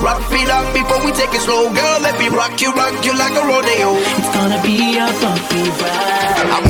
rock it up before we take it slow, girl. Let me rock you, rock you like a rodeo. It's gonna be a bumpy ride. I'm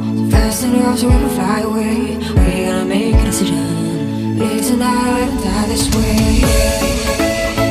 Passengers wanna fly away. We gotta make a decision. Live tonight or die this way.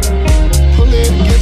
it.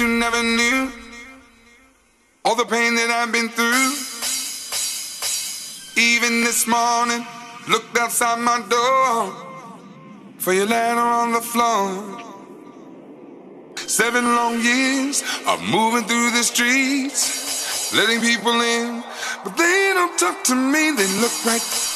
you never knew. All the pain that I've been through. Even this morning, looked outside my door for your letter on the floor. Seven long years of moving through the streets, letting people in, but they don't talk to me, they look right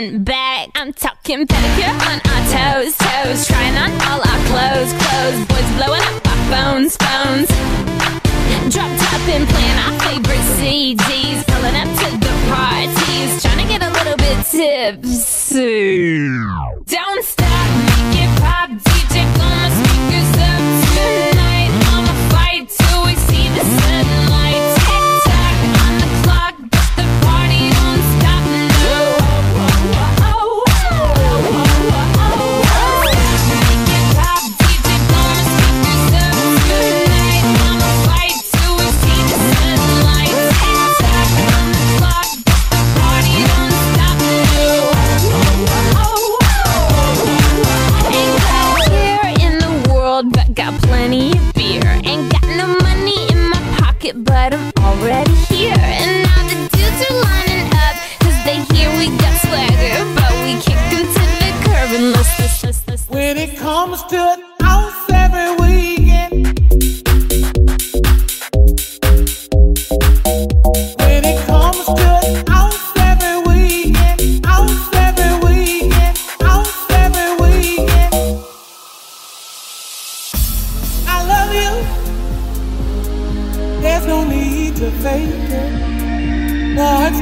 talking back. I'm talking pedicure on our toes, toes. Trying on all our clothes, clothes. Boys blowing up our phones, phones. Dropped up and playing our favorite CDs. Pulling up to the parties. Trying to get a little bit tipsy.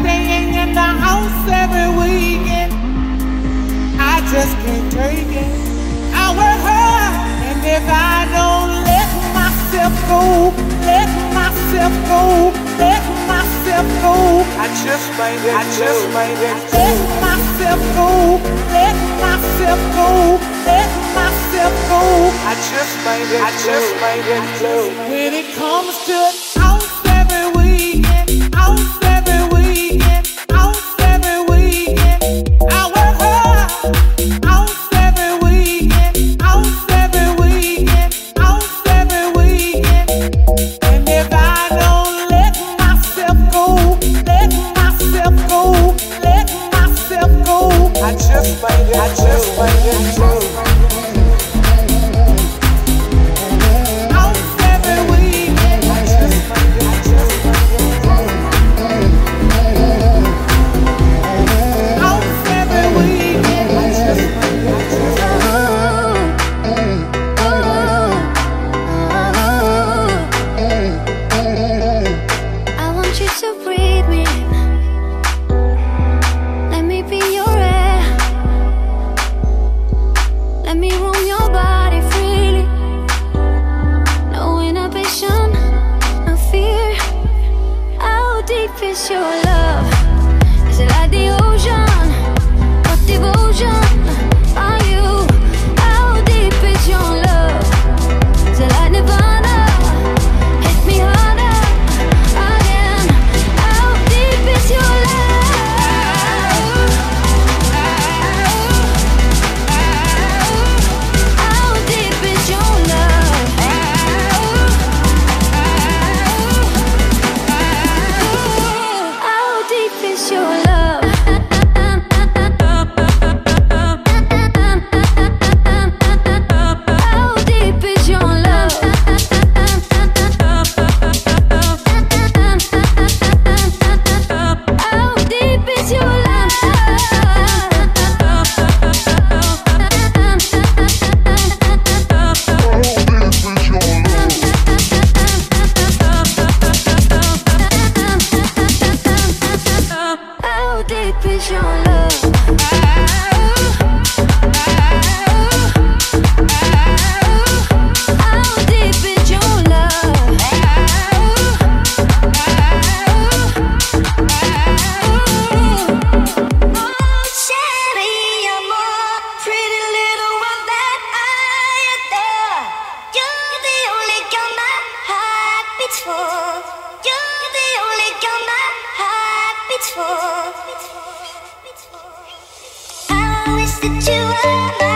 staying in the house every weekend. I just can't take it. I work hard, and if I don't let myself go, let myself go, let myself go, I just might let I just might let. Let myself go, let myself go, let myself go. I just might let I just might let. When it comes to true love. I wish that you were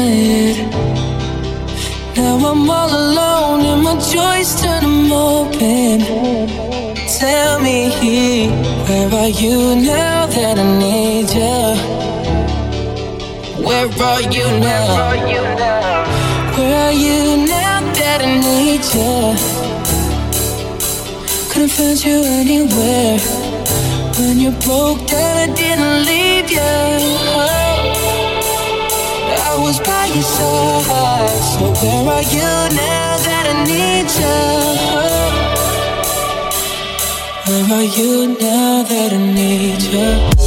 night. Now I'm all alone and my joys turn them open. Tell me, where are you now that I need you? Where are you now? Where are you now that I need you? Couldn't find you anywhere. When you broke down, I didn't leave you was by your side. So where are you now that I need you? Where are you now that I need you?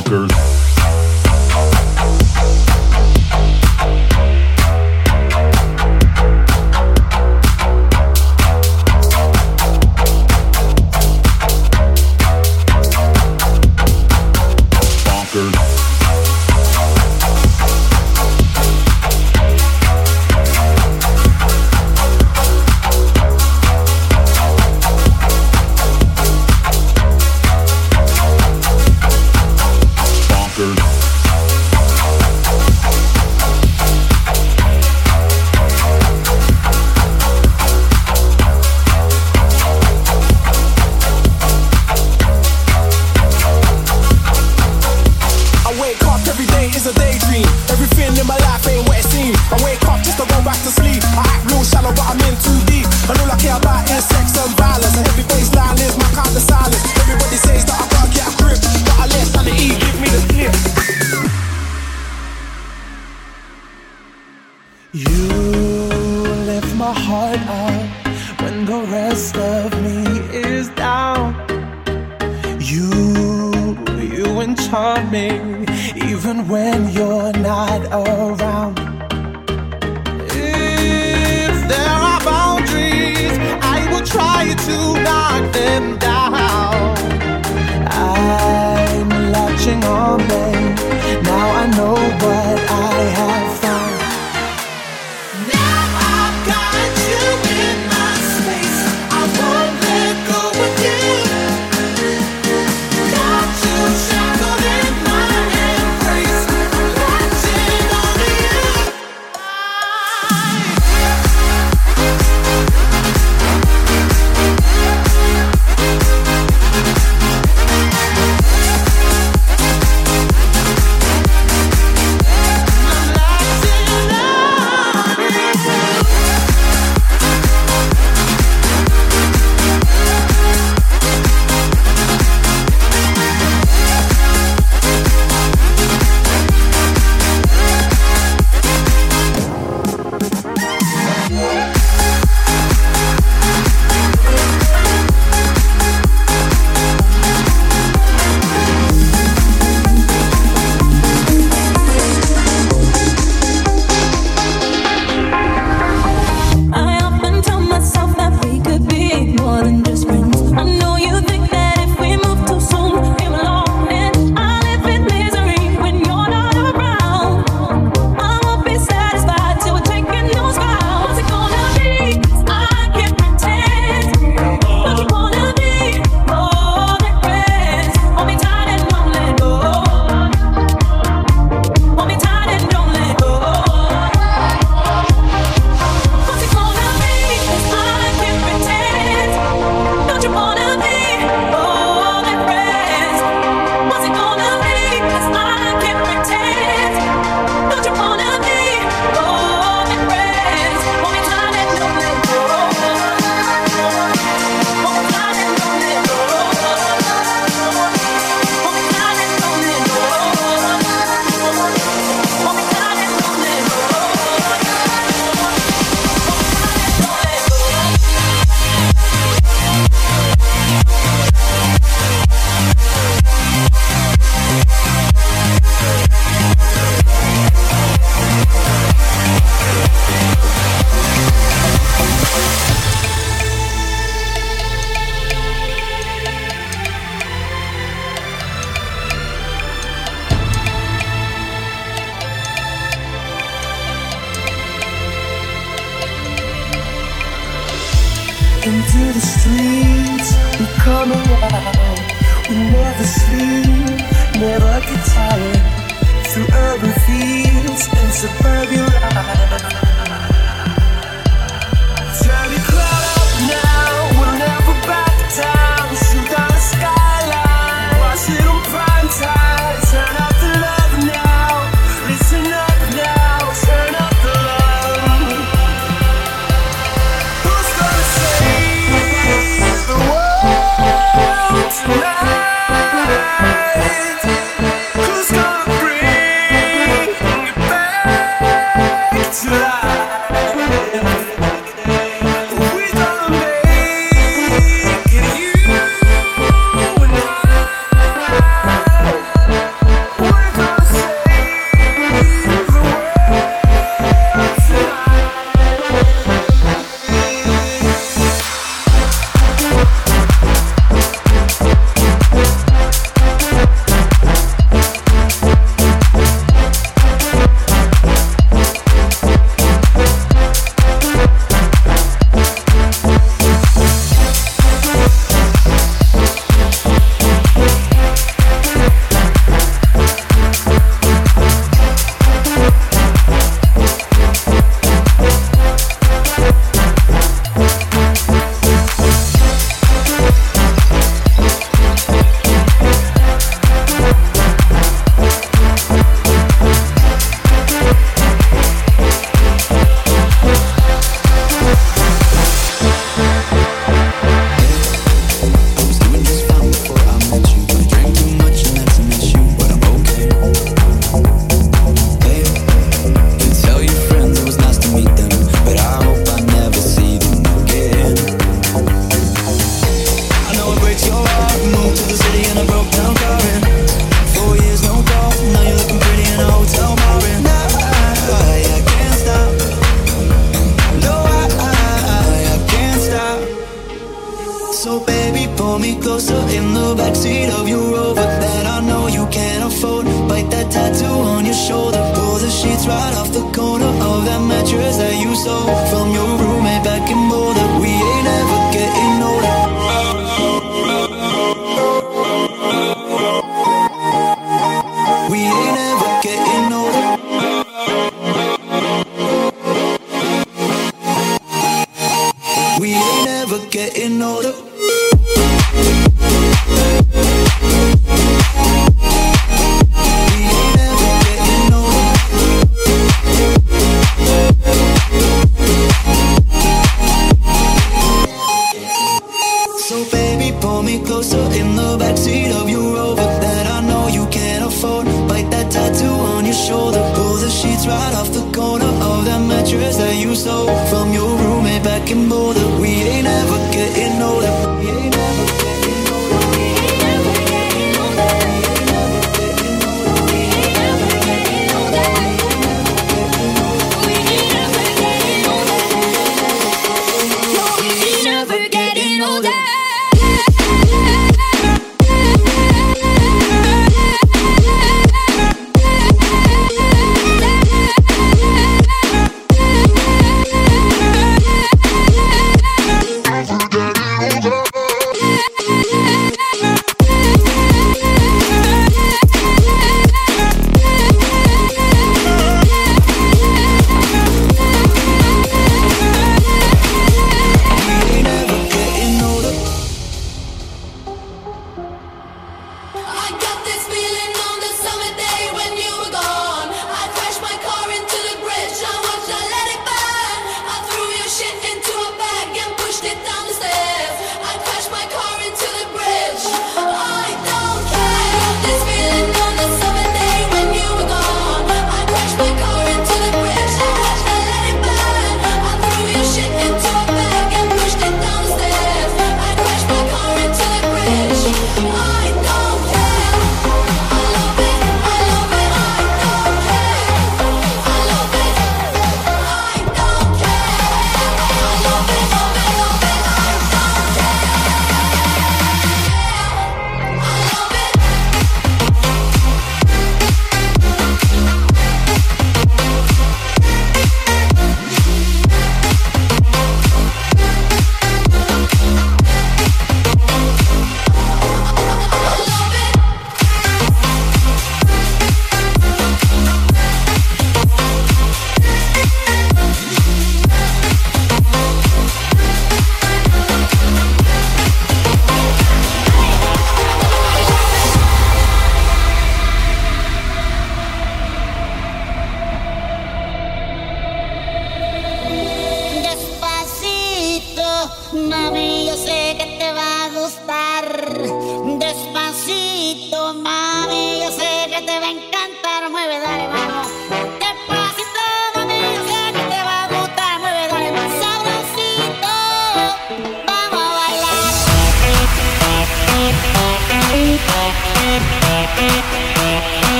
bonkers. I'm latching